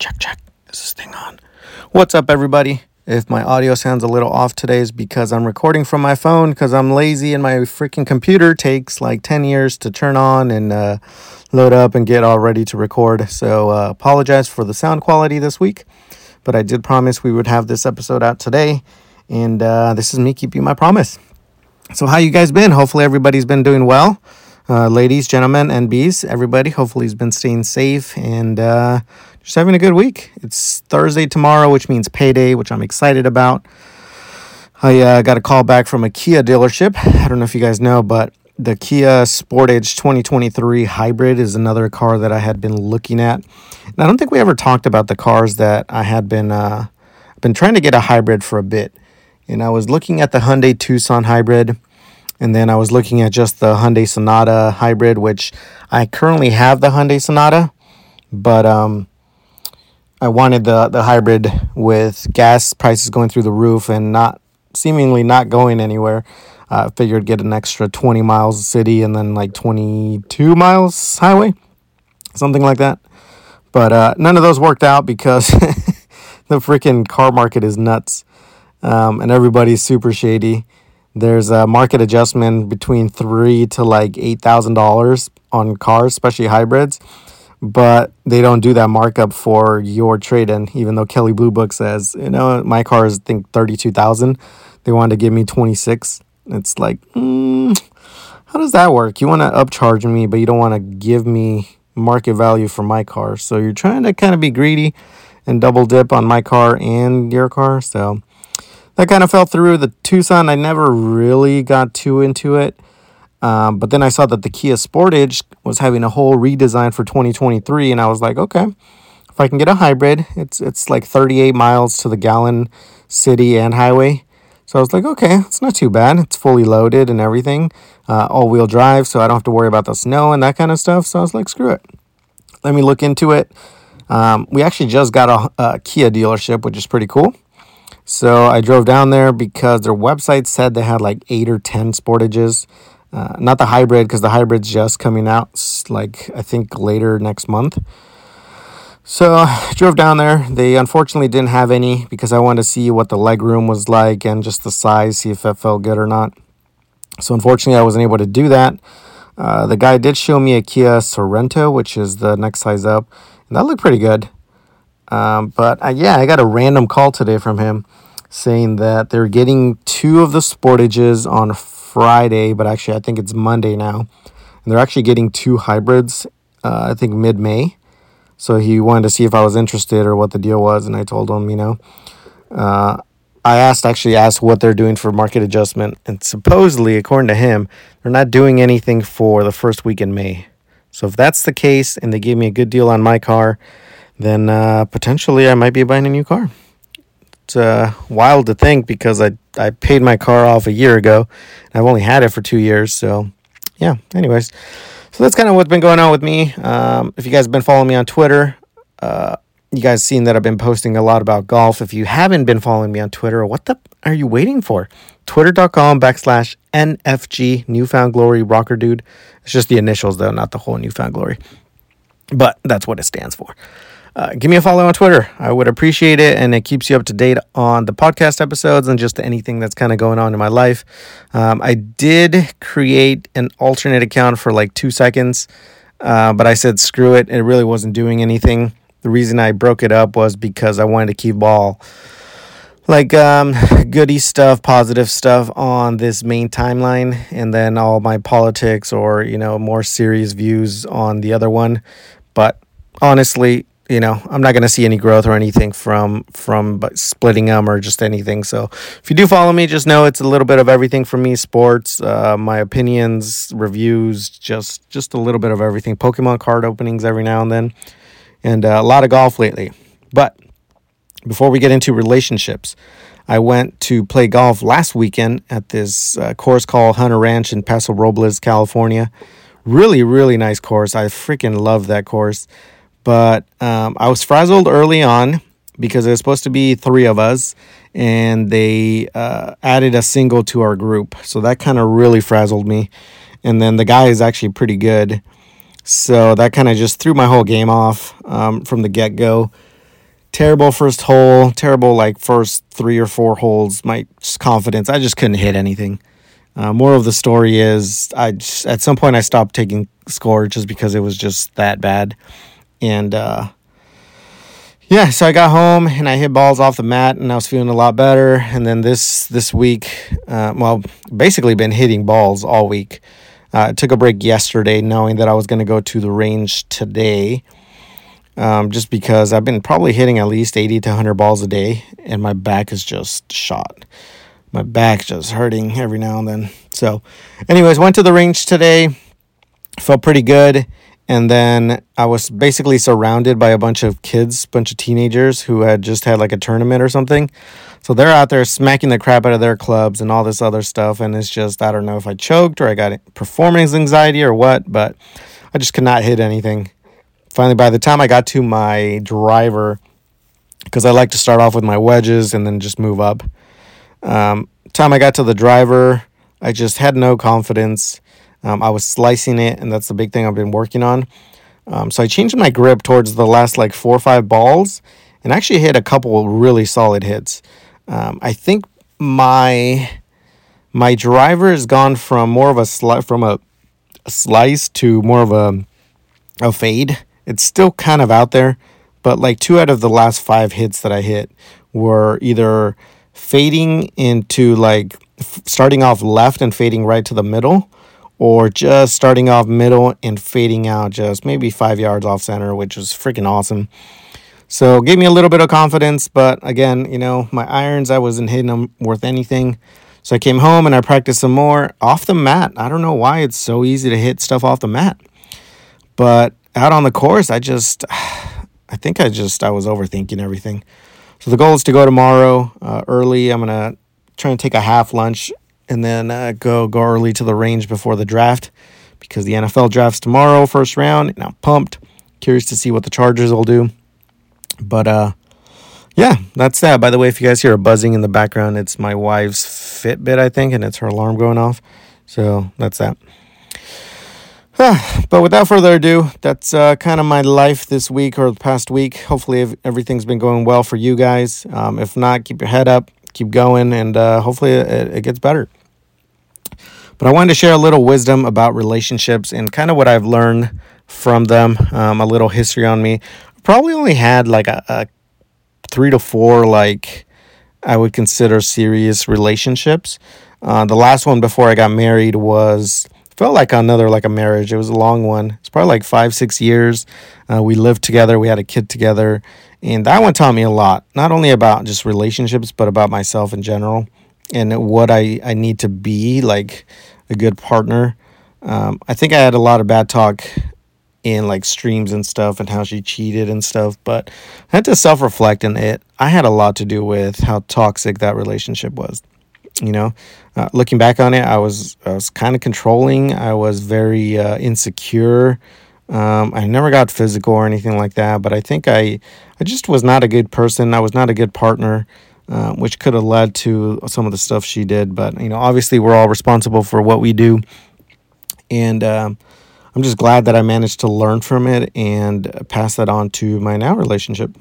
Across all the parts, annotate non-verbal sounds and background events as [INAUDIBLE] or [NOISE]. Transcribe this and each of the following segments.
check, check. Is this thing on? What's up, everybody? If my audio sounds a little off today, is because I'm recording from my phone because I'm lazy and my freaking computer takes like 10 years to turn on and uh, load up and get all ready to record. So, uh, apologize for the sound quality this week, but I did promise we would have this episode out today, and uh, this is me keeping my promise. So, how you guys been? Hopefully, everybody's been doing well uh, ladies, gentlemen, and bees, everybody. Hopefully, has been staying safe and uh, just having a good week. It's Thursday tomorrow, which means payday, which I'm excited about. I uh, got a call back from a Kia dealership. I don't know if you guys know, but the Kia Sportage 2023 Hybrid is another car that I had been looking at. And I don't think we ever talked about the cars that I had been uh, been trying to get a hybrid for a bit. And I was looking at the Hyundai Tucson Hybrid. And then I was looking at just the Hyundai Sonata hybrid, which I currently have the Hyundai Sonata, but um, I wanted the the hybrid with gas prices going through the roof and not seemingly not going anywhere. I uh, figured get an extra 20 miles city and then like 22 miles highway, something like that. But uh, none of those worked out because [LAUGHS] the freaking car market is nuts, um, and everybody's super shady. There's a market adjustment between three to like eight thousand dollars on cars, especially hybrids. But they don't do that markup for your trade-in, even though Kelley Blue Book says, you know, my car is I think thirty-two thousand. They wanted to give me twenty-six. It's like, mm, how does that work? You want to upcharge me, but you don't want to give me market value for my car. So you're trying to kind of be greedy and double dip on my car and your car. So that kind of fell through. The Tucson, I never really got too into it. Um, but then I saw that the Kia Sportage was having a whole redesign for 2023, and I was like, okay, if I can get a hybrid, it's it's like 38 miles to the gallon, city and highway. So I was like, okay, it's not too bad. It's fully loaded and everything, uh, all wheel drive, so I don't have to worry about the snow and that kind of stuff. So I was like, screw it, let me look into it. Um, we actually just got a, a Kia dealership, which is pretty cool. So I drove down there because their website said they had like eight or 10 Sportages. Uh, not the hybrid because the hybrid's just coming out like I think later next month. So I drove down there. They unfortunately didn't have any because I wanted to see what the leg room was like and just the size, see if it felt good or not. So unfortunately, I wasn't able to do that. Uh, the guy did show me a Kia Sorento, which is the next size up, and that looked pretty good. Um, but uh, yeah, I got a random call today from him saying that they're getting two of the Sportages on Friday, but actually I think it's Monday now. And they're actually getting two hybrids, uh, I think mid May. So he wanted to see if I was interested or what the deal was, and I told him, you know. Uh, I asked, actually asked what they're doing for market adjustment, and supposedly, according to him, they're not doing anything for the first week in May. So if that's the case, and they gave me a good deal on my car, then uh, potentially I might be buying a new car. It's uh, wild to think because I, I paid my car off a year ago. I've only had it for two years. So, yeah, anyways. So that's kind of what's been going on with me. Um, if you guys have been following me on Twitter, uh, you guys seen that I've been posting a lot about golf. If you haven't been following me on Twitter, what the are you waiting for? Twitter.com backslash NFG New Found Glory Rocker Dude. It's just the initials though, not the whole New Found Glory. But that's what it stands for uh, give me a follow on Twitter. I would appreciate it, and it keeps you up to date on the podcast episodes and just anything that's kind of going on in my life. Um, I did create an alternate account for like two seconds, uh, but I said screw it. It really wasn't doing anything. The reason I broke it up was because I wanted to keep all like um, goody stuff, positive stuff on this main timeline, and then all my politics or you know more serious views on the other one. But honestly, you know i'm not going to see any growth or anything from from splitting them or just anything. So if you do follow me just know it's a little bit of everything from me. Sports uh, my opinions reviews just just a little bit of everything. Pokemon card openings every now and then and uh, a lot of golf lately. But before we get into relationships i went to play golf last weekend at this uh, course called hunter ranch in paso robles california. Really really nice course. I freaking love that course but um, I was frazzled early on because it was supposed to be three of us, and they uh, added a single to our group. So that kind of really frazzled me. And then the guy is actually pretty good. So that kind of just threw my whole game off um, from the get go. terrible first hole, terrible like first three or four holes. My confidence, I just couldn't hit anything. Uh, more of the story is, I just, at some point I stopped taking score just because it was just that bad, and uh, yeah, so I got home and I hit balls off the mat and I was feeling a lot better. And then this this week, uh, well, basically been hitting balls all week. Uh, I took a break yesterday, knowing that I was going to go to the range today um, just because I've been probably hitting at least 80 to 100 balls a day, and my back is just shot. My back just hurting every now and then. So, anyways, went to the range today. Felt pretty good. And then I was basically surrounded by a bunch of kids, bunch of teenagers who had just had like a tournament or something. So they're out there smacking the crap out of their clubs and all this other stuff. And it's just, I don't know if I choked or I got performance anxiety or what, but I just could not hit anything finally, by the time I got to my driver, because I like to start off with my wedges and then just move up. Um, time I got to the driver, I just had no confidence. Um, I was slicing it, and that's the big thing I've been working on. Um, so I changed my grip towards the last like four or five balls, and actually hit a couple really solid hits. Um, I think my my driver has gone from more of a sli- from a, slice to more of a a fade. It's still kind of out there, but like two out of the last five hits that I hit were either fading into like f- starting off left and fading right to the middle, or just starting off middle and fading out just maybe five yards off center, which was freaking awesome. So gave me a little bit of confidence, but again, you know, my irons I wasn't hitting them worth anything. So I came home and I practiced some more off the mat. I don't know why it's so easy to hit stuff off the mat. But out on the course, I just, [SIGHS] I think I just, I was overthinking everything. So the goal is to go tomorrow uh, early. I'm gonna try and take a half lunch and then uh, go go early to the range before the draft because the NFL drafts tomorrow, first round, and I'm pumped. Curious to see what the Chargers will do. But uh, yeah, that's that. By the way, if you guys hear a buzzing in the background, it's my wife's Fitbit, I think, and it's her alarm going off. So that's that. [SIGHS] but without further ado, that's uh, kind of my life this week or the past week. Hopefully, everything's been going well for you guys. Um, if not, keep your head up, keep going, and uh, hopefully it, it gets better. But I wanted to share a little wisdom about relationships and kind of what I've learned from them, um, a little history on me. Probably only had like a, a three to four, like I would consider serious relationships. Uh, the last one before I got married was felt like another like a marriage. It was a long one. It's probably like five six years. Uh, we lived together. We had a kid together, and that one taught me a lot. Not only about just relationships, but about myself in general and what I I need to be like a good partner. Um, I think I had a lot of bad talk in like streams and stuff and how she cheated and stuff, but I had to self reflect in it. I had a lot to do with how toxic that relationship was. You know, uh, looking back on it, I was I was kind of controlling. I was very uh, insecure. Um, I never got physical or anything like that, but I think I I just was not a good person. I was not a good partner, uh, which could have led to some of the stuff she did. But you know, obviously, we're all responsible for what we do, and um, I'm just glad that I managed to learn from it and pass that on to my now relationship.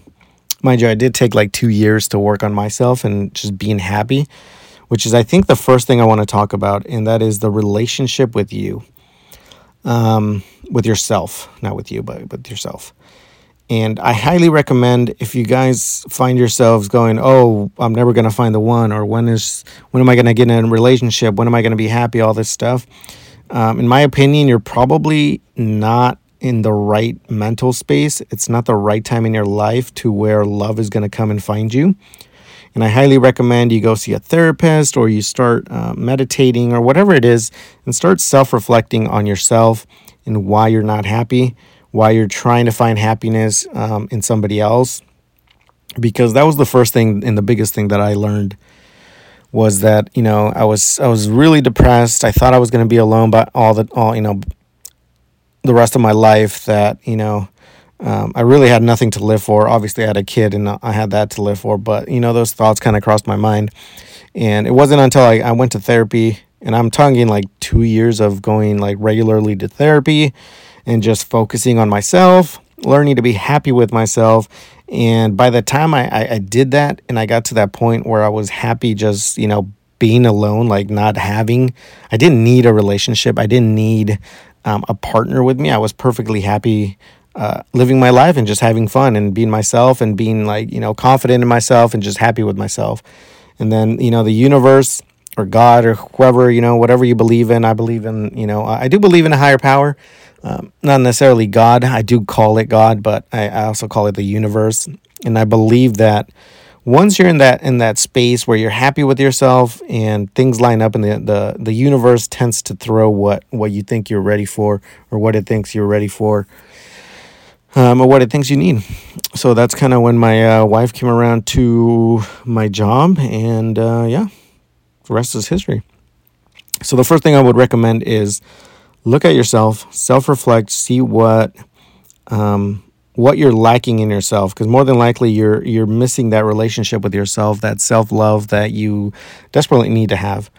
Mind you, I did take like two years to work on myself and just being happy which is, I think, the first thing I want to talk about, and that is the relationship with you, um, with yourself, not with you, but with yourself. And I highly recommend if you guys find yourselves going, "Oh, I'm never going to find the one," or "When is when am I going to get in a relationship? When am I going to be happy?" All this stuff. Um, in my opinion, you're probably not in the right mental space. It's not the right time in your life to where love is going to come and find you. And I highly recommend you go see a therapist or you start uh, meditating or whatever it is and start self reflecting on yourself and why you're not happy, why you're trying to find happiness um, in somebody else. Because that was the first thing and the biggest thing that I learned was that you know I was I was really depressed. I thought I was going to be alone, but all the all you know the rest of my life that you know um, I really had nothing to live for. Obviously, I had a kid and I had that to live for, but you know, those thoughts kind of crossed my mind. And it wasn't until I, I went to therapy, and I'm talking like two years of going like regularly to therapy and just focusing on myself learning to be happy with myself. And by the time I, I, I did that and I got to that point where I was happy just, you know, being alone, like not having, I didn't need a relationship. I didn't need um, a partner with me. I was perfectly happy uh, living my life and just having fun and being myself and being like, you know, confident in myself and just happy with myself. And then, you know, the universe or God or whoever, you know, whatever you believe in, I believe in, you know, I do believe in a higher power. Um, not necessarily God. I do call it God, but I, I also call it the universe. And I believe that once you're in that in that space where you're happy with yourself and things line up and the, the, the universe tends to throw what, what you think you're ready for or what it thinks you're ready for um, or what it thinks you need. So that's kind of when my uh, wife came around to my job, and uh, yeah, the rest is history. So the first thing I would recommend is look at yourself, self-reflect, see what um, what you're lacking in yourself, because more than likely you're you're missing that relationship with yourself, that self-love that you desperately need to have.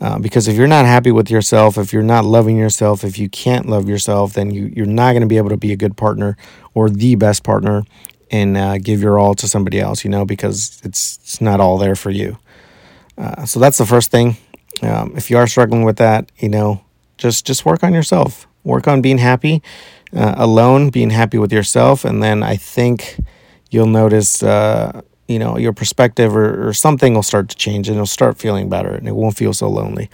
Uh, because if you're not happy with yourself, if you're not loving yourself, if you can't love yourself, then you, you're not going to be able to be a good partner or the best partner and uh, give your all to somebody else, you know, because it's, it's not all there for you. Uh, so that's the first thing. Um, if you are struggling with that, you know, just just work on yourself. Work on being happy uh, alone, being happy with yourself, and then I think you'll notice uh, you know your perspective or, or something will start to change and you'll start feeling better and it won't feel so lonely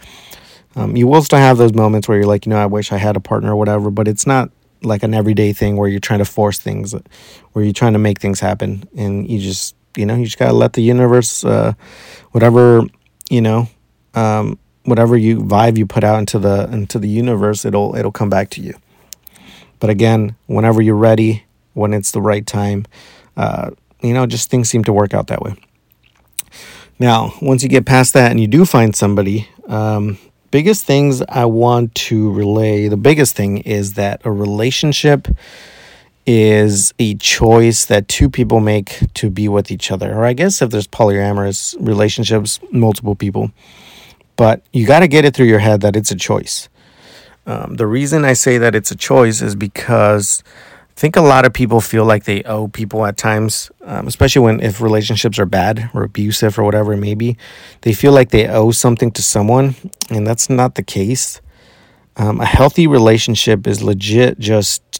um, you will still have those moments where you're like you know i wish i had a partner or whatever but it's not like an everyday thing where you're trying to force things where you're trying to make things happen and you just you know you just gotta let the universe uh, whatever you know um, whatever you vibe you put out into the into the universe it'll it'll come back to you but again whenever you're ready when it's the right time uh, you know, just things seem to work out that way. Now, once you get past that and you do find somebody, um, biggest things I want to relay the biggest thing is that a relationship is a choice that two people make to be with each other. Or I guess if there's polyamorous relationships, multiple people. But you got to get it through your head that it's a choice. Um, the reason I say that it's a choice is because I think a lot of people feel like they owe people at times, um, especially when if relationships are bad or abusive or whatever it may be. They feel like they owe something to someone, and that's not the case. Um, a healthy relationship is legit just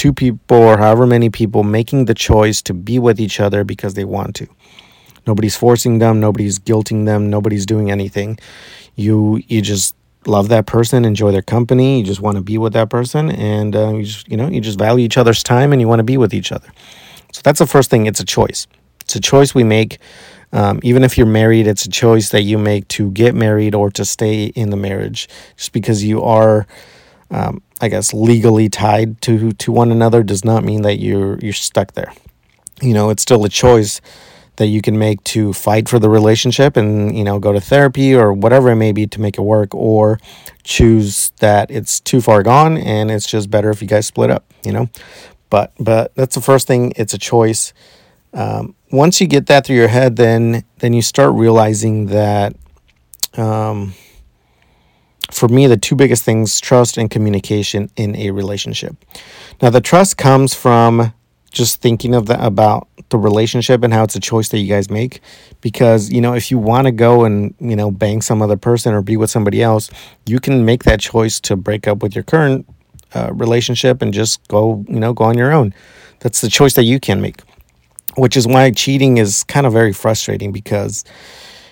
two people or however many people making the choice to be with each other because they want to. Nobody's forcing them, nobody's guilting them, nobody's doing anything. You you just love that person, enjoy their company. You just want to be with that person, and uh, you just you know you just value each other's time, and you want to be with each other. So that's the first thing. It's a choice. It's a choice we make. Um, even if you're married, it's a choice that you make to get married or to stay in the marriage. Just because you are, um, I guess, legally tied to to one another does not mean that you're you're stuck there. You know, it's still a choice that you can make to fight for the relationship and you know go to therapy or whatever it may be to make it work or choose that it's too far gone and it's just better if you guys split up you know? But but that's the first thing. It's a choice. Um, once you get that through your head then then you start realizing that um, for me the two biggest things trust and communication in a relationship. Now the trust comes from just thinking of that about the relationship and how it's a choice that you guys make. Because you know if you want to go and you know bang some other person or be with somebody else you can make that choice to break up with your current uh, relationship and just go you know go on your own. That's the choice that you can make. Which is why cheating is kind of very frustrating because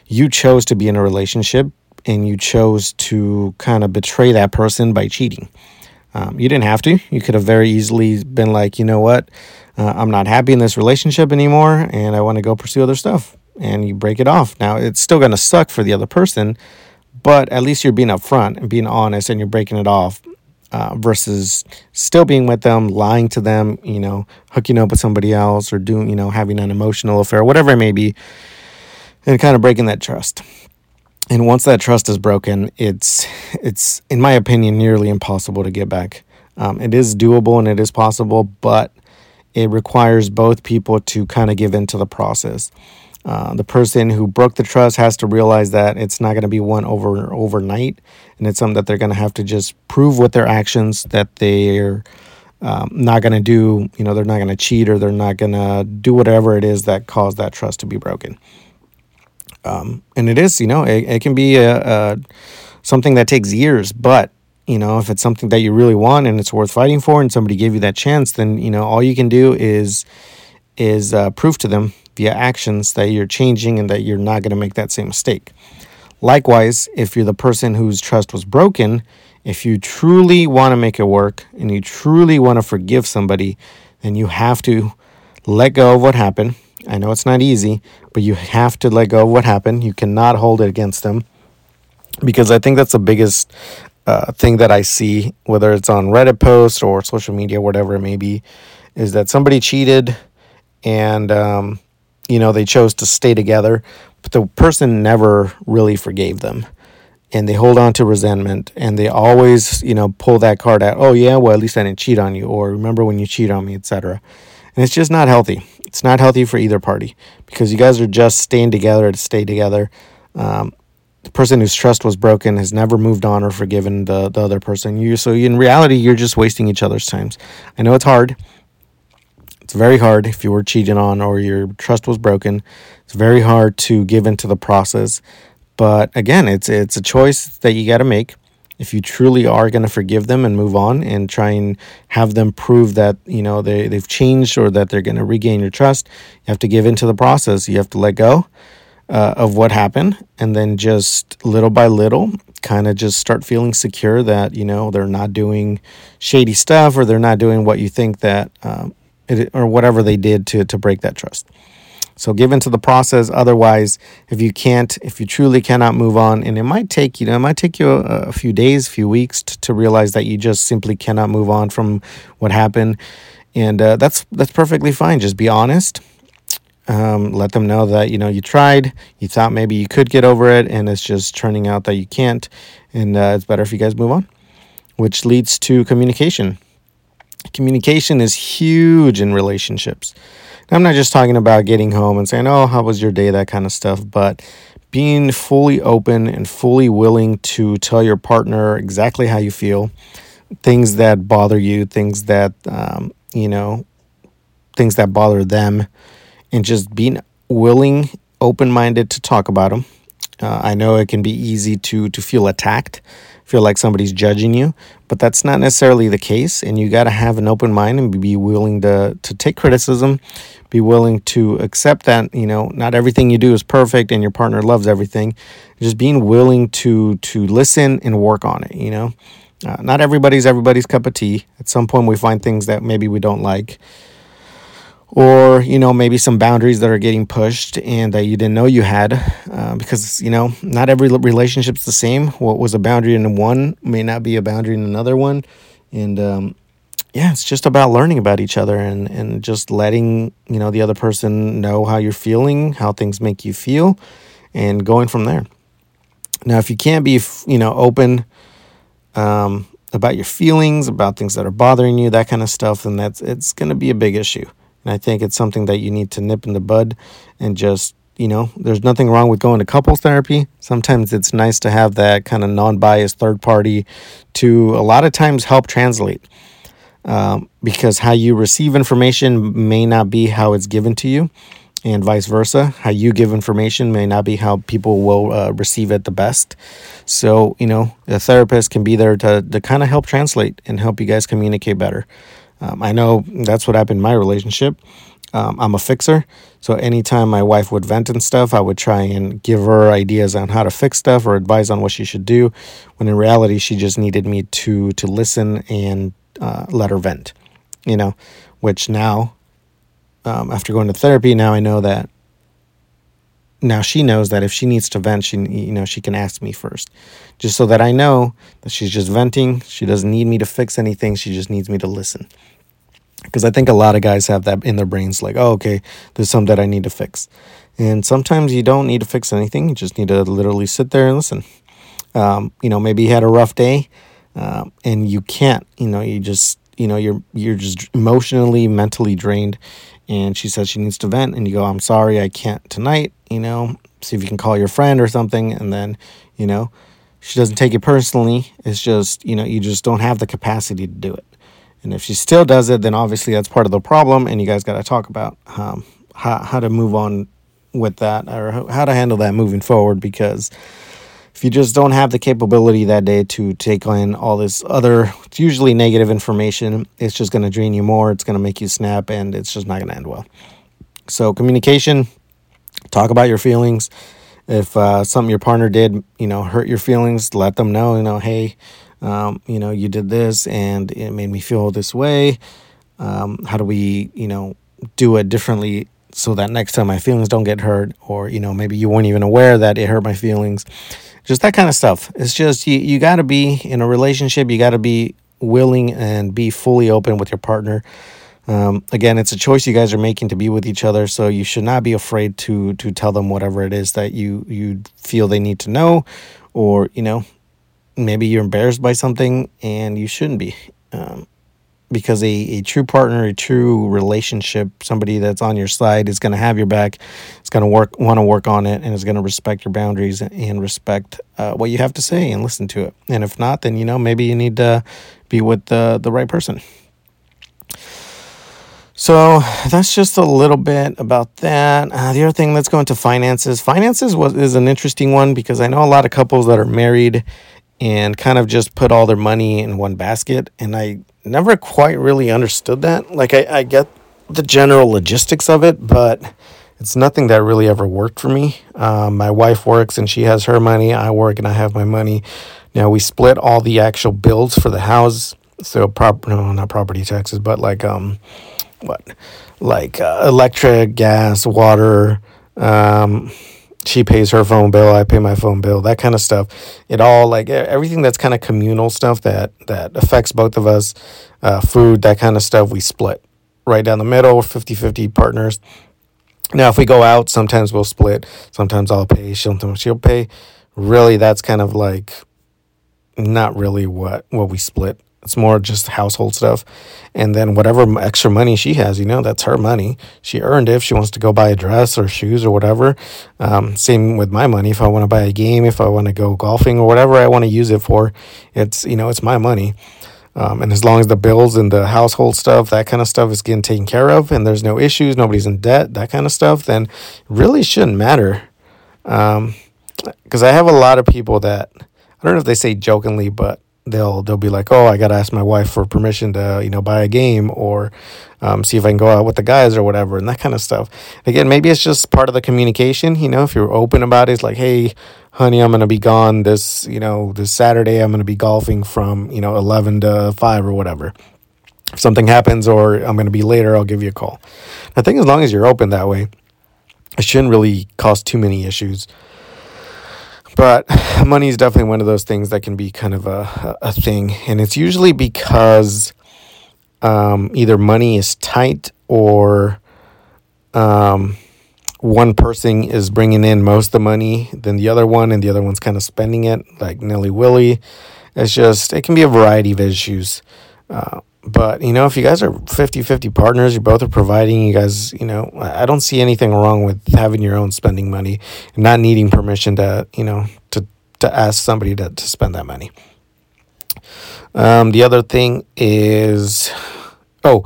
you chose to be in a relationship and you chose to kind of betray that person by cheating um, you didn't have to you could have very easily been like you know what uh, I'm not happy in this relationship anymore and I want to go pursue other stuff. And you break it off. Now, it's still going to suck for the other person, but at least you're being upfront and being honest and you're breaking it off uh, versus still being with them, lying to them, you know, hooking up with somebody else or doing, you know, having an emotional affair, whatever it may be, and kind of breaking that trust. And once that trust is broken, it's it's in my opinion nearly impossible to get back. Um, it is doable and it is possible, but it requires both people to kind of give into the process. Uh, the person who broke the trust has to realize that it's not going to be won over overnight, and it's something that they're going to have to just prove with their actions that they're um, not going to do, you know, they're not going to cheat or they're not going to do whatever it is that caused that trust to be broken. Um, and it is, you know, it, it can be a, a, something that takes years, but you know, if it's something that you really want and it's worth fighting for, and somebody gave you that chance, then you know all you can do is is uh, prove to them via actions that you're changing and that you're not going to make that same mistake. Likewise, if you're the person whose trust was broken, if you truly want to make it work and you truly want to forgive somebody, then you have to let go of what happened. I know it's not easy, but you have to let go of what happened. You cannot hold it against them because I think that's the biggest uh, thing that I see, whether it's on Reddit posts or social media, whatever it may be, is that somebody cheated and, um, you know, they chose to stay together, but the person never really forgave them. And they hold on to resentment and they always, you know, pull that card out. Oh, yeah, well, at least I didn't cheat on you. Or remember when you cheat on me, etc. And it's just not healthy. It's not healthy for either party because you guys are just staying together to stay together. Um, the person whose trust was broken has never moved on or forgiven the, the other person. You so in reality, you're just wasting each other's times. I know it's hard. It's very hard if you were cheated on or your trust was broken. It's very hard to give into the process. But again, it's it's a choice that you got to make. If you truly are going to forgive them and move on and try and have them prove that you know they they've changed or that they're going to regain your trust, you have to give into the process. You have to let go uh, of what happened and then just little by little kind of just start feeling secure that you know they're not doing shady stuff or they're not doing what you think that um, it, or whatever they did to to break that trust so give into the process otherwise if you can't if you truly cannot move on and it might take you know it might take you a, a few days few weeks to, to realize that you just simply cannot move on from what happened and uh, that's that's perfectly fine just be honest um, let them know that you know you tried, you thought maybe you could get over it, and it's just turning out that you can't, and uh, it's better if you guys move on. Which leads to communication. Communication is huge in relationships. I'm not just talking about getting home and saying, "Oh, how was your day?" that kind of stuff, but being fully open and fully willing to tell your partner exactly how you feel, things that bother you, things that um, you know, things that bother them and just being willing, open minded to talk about them. Uh, I know it can be easy to to feel attacked, feel like somebody's judging you, but that's not necessarily the case. And you got to have an open mind and be willing to to take criticism, be willing to accept that you know not everything you do is perfect and your partner loves everything. Just being willing to to listen and work on it. You know, uh, not everybody's everybody's cup of tea. At some point, we find things that maybe we don't like or you know maybe some boundaries that are getting pushed and that you didn't know you had uh, because you know not every relationship's the same. What was a boundary in one may not be a boundary in another one. And um, yeah it's just about learning about each other and, and just letting you know the other person know how you're feeling how things make you feel and going from there. Now if you can't be you know open um, about your feelings about things that are bothering you that kind of stuff then that's it's going to be a big issue and I think it's something that you need to nip in the bud and just, you know, there's nothing wrong with going to couples therapy. Sometimes it's nice to have that kind of non biased third party to a lot of times help translate. Um, because how you receive information may not be how it's given to you, and vice versa. How you give information may not be how people will uh, receive it the best. So, you know, a therapist can be there to, to kind of help translate and help you guys communicate better. Um, I know that's what happened in my relationship. Um, I'm a fixer, so anytime my wife would vent and stuff, I would try and give her ideas on how to fix stuff or advise on what she should do. When in reality, she just needed me to to listen and uh, let her vent. You know, which now, um, after going to therapy, now I know that. Now she knows that if she needs to vent, she you know she can ask me first, just so that I know that she's just venting. She doesn't need me to fix anything. She just needs me to listen because I think a lot of guys have that in their brains like, oh, okay, there's some that I need to fix. And sometimes you don't need to fix anything. You just need to literally sit there and listen. Um, you know, maybe you had a rough day uh, and you can't, you know, you just, you know, you're, you're just emotionally, mentally drained. And she says she needs to vent and you go, I'm sorry, I can't tonight, you know, see if you can call your friend or something. And then, you know, she doesn't take it personally. It's just, you know, you just don't have the capacity to do it And if she still does it, then obviously that's part of the problem, and you guys got to talk about um, how, how to move on with that or how to handle that moving forward because if you just don't have the capability that day to take on all this other it's usually negative information it's just going to drain you more it's going to make you snap and it's just not going to end well. So communication talk about your feelings. If uh, something your partner did you know hurt your feelings let them know you know hey um, you know you did this and it made me feel this way. Um, how do we you know do it differently so that next time my feelings don't get hurt or you know maybe you weren't even aware that it hurt my feelings just that kind of stuff. It's just you, you got to be in a relationship you got to be willing and be fully open with your partner. Um, again it's a choice you guys are making to be with each other so you should not be afraid to to tell them whatever it is that you you feel they need to know or you know maybe you're embarrassed by something and you shouldn't be. Um, because a, a true partner, a true relationship, somebody that's on your side is going to have your back, is going to work, want to work on it, and is going to respect your boundaries and respect uh, what you have to say and listen to it. And if not, then you know maybe you need to be with the the right person. So that's just a little bit about that. Uh, the other thing, let's go into finances. Finances was is an interesting one because I know a lot of couples that are married and kind of just put all their money in one basket, and I never quite really understood that. Like, I, I get the general logistics of it, but it's nothing that really ever worked for me. Um, my wife works and she has her money. I work and I have my money. Now we split all the actual bills for the house. So prop no not property taxes, but like um what like uh, electric, gas, water, um, she pays her phone bill i pay my phone bill that kind of stuff. It all like everything that's kind of communal stuff that that affects both of us uh, food that kind of stuff we split right down the middle 50-50 partners. Now if we go out sometimes we'll split. Sometimes i'll pay she'll, she'll pay. Really that's kind of like not really what what we split it's more just household stuff. And then whatever extra money she has, you know, that's her money. She earned it. If she wants to go buy a dress or shoes or whatever. Um, same with my money. If I want to buy a game, if I want to go golfing or whatever I want to use it for, it's, you know, it's my money. Um, and as long as the bills and the household stuff, that kind of stuff is getting taken care of and there's no issues, nobody's in debt, that kind of stuff, then really shouldn't matter. Because um, I have a lot of people that, I don't know if they say jokingly, but they'll they'll be like, oh, I gotta ask my wife for permission to you know buy a game or um, see if I can go out with the guys or whatever and that kind of stuff. Again, maybe it's just part of the communication. You know, if you're open about it, it's like, hey, honey, I'm gonna be gone this you know this Saturday. I'm gonna be golfing from you know eleven to five or whatever. If something happens or I'm gonna be later, I'll give you a call. I think as long as you're open that way, it shouldn't really cause too many issues. But [SIGHS] money is definitely one of those things that can be kind of a, a thing. And it's usually because um, either money is tight or um, one person is bringing in most of the money than the other one, and the other one's kind of spending it like Nelly Willy. It's just, it can be a variety of issues. Uh, but, you know, if you guys are 50 50 partners, you both are providing, you guys, you know, I don't see anything wrong with having your own spending money and not needing permission to, you know, to, to ask somebody to, to spend that money. Um, the other thing is, oh,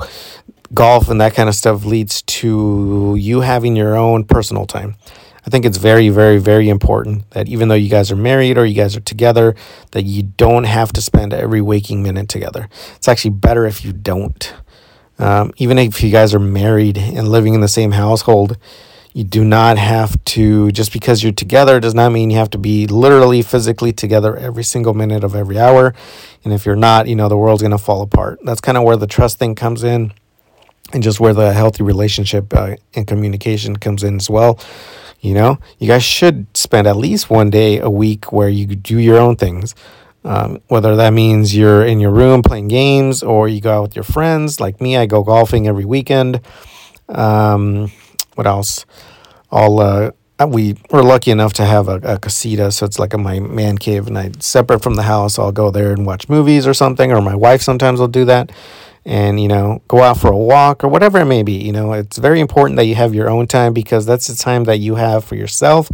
golf and that kind of stuff leads to you having your own personal time. I think it's very, very, very important that even though you guys are married or you guys are together, that you don't have to spend every waking minute together. It's actually better if you don't. Um, even if you guys are married and living in the same household, you do not have to, just because you're together, does not mean you have to be literally physically together every single minute of every hour. And if you're not, you know, the world's going to fall apart. That's kind of where the trust thing comes in and just where the healthy relationship uh, and communication comes in as well. You know, you guys should spend at least one day a week where you do your own things. Um, whether that means you're in your room playing games or you go out with your friends. Like me, I go golfing every weekend. Um, what else? I'll uh, we we're lucky enough to have a, a casita, so it's like a, my man cave, and I separate from the house. I'll go there and watch movies or something, or my wife sometimes will do that and you know go out for a walk or whatever it may be you know it's very important that you have your own time because that's the time that you have for yourself.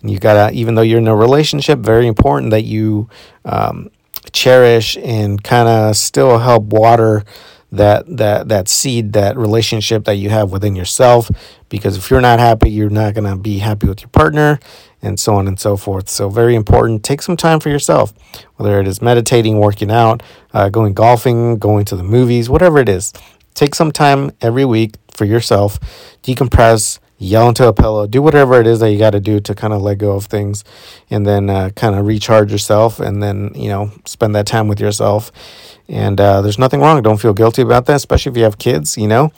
And you gotta even though you're in a relationship very important that you um, cherish and kind of still help water that that that seed that relationship that you have within yourself. Because if you're not happy you're not going to be happy with your partner and so on and so forth so very important take some time for yourself whether it is meditating working out uh, going golfing going to the movies whatever it is take some time every week for yourself decompress yell into a pillow, do whatever it is that you got to do to kind of let go of things and then uh, kind of recharge yourself and then, you know, spend that time with yourself. And uh, there's nothing wrong. Don't feel guilty about that, especially if you have kids, you know.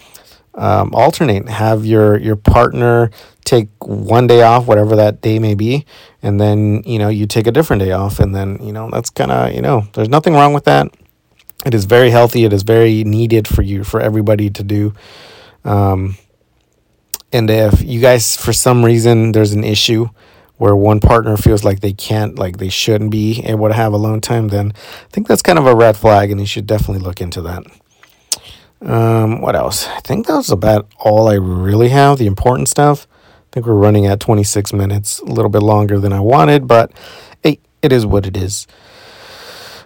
Um, alternate, have your your partner take one day off, whatever that day may be, and then you know you take a different day off, and then you know that's kind of you know there's nothing wrong with that. It is very healthy. It is very needed for you for everybody to do. Um, and if you guys, for some reason, there's an issue where one partner feels like they can't, like they shouldn't be able to have alone time, then I think that's kind of a red flag, and you should definitely look into that. Um, what else? I think that was about all I really have, the important stuff. I think we're running at 26 minutes, a little bit longer than I wanted, but hey, it is what it is.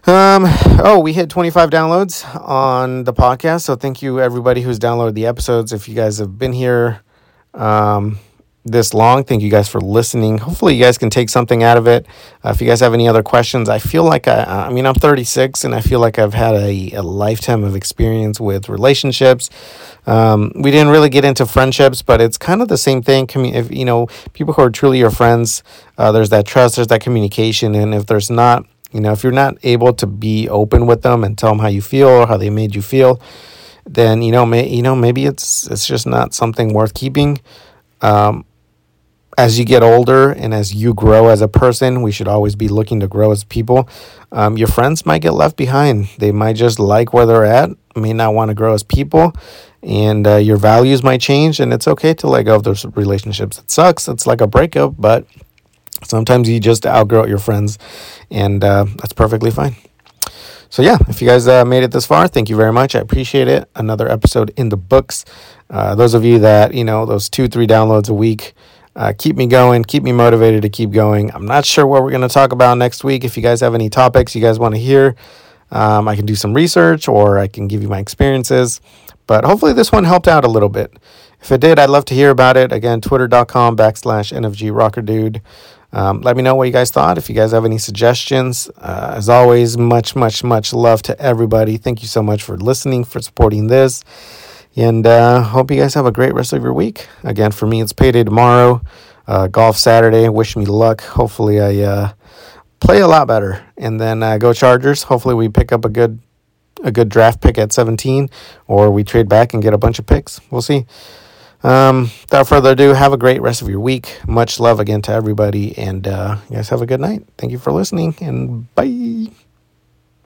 Um, oh, we hit 25 downloads on the podcast. So thank you everybody who's downloaded the episodes. If you guys have been here um, this long. Thank you guys for listening. Hopefully, you guys can take something out of it. Uh, if you guys have any other questions, I feel like I, I mean, I'm 36 and I feel like I've had a, a lifetime of experience with relationships. Um, we didn't really get into friendships, but it's kind of the same thing. If you know people who are truly your friends, uh, there's that trust, there's that communication, and if there's not, you know, if you're not able to be open with them and tell them how you feel or how they made you feel, then you know, may, you know, maybe it's it's just not something worth keeping. Um, as you get older and as you grow as a person, we should always be looking to grow as people. Um, your friends might get left behind. They might just like where they're at, may not want to grow as people, and uh, your values might change. And it's okay to let go of those relationships. It sucks. It's like a breakup, but sometimes you just outgrow your friends, and uh, that's perfectly fine. So, yeah, if you guys uh, made it this far, thank you very much. I appreciate it. Another episode in the books. Uh, those of you that, you know, those two, three downloads a week, uh, keep me going, keep me motivated to keep going. I'm not sure what we're going to talk about next week. If you guys have any topics you guys want to hear, um, I can do some research or I can give you my experiences. But hopefully, this one helped out a little bit. If it did, I'd love to hear about it. Again, twitter.com backslash NFG Rocker Dude. Um, let me know what you guys thought. If you guys have any suggestions, uh, as always, much, much, much love to everybody. Thank you so much for listening, for supporting this. And uh, hope you guys have a great rest of your week. Again, for me, it's payday tomorrow, uh, golf Saturday. Wish me luck. Hopefully, I uh, play a lot better. And then uh, go Chargers. Hopefully, we pick up a good a good draft pick at 17, or we trade back and get a bunch of picks. We'll see. Um, without further ado, have a great rest of your week. Much love again to everybody, and uh, you guys have a good night. Thank you for listening, and bye.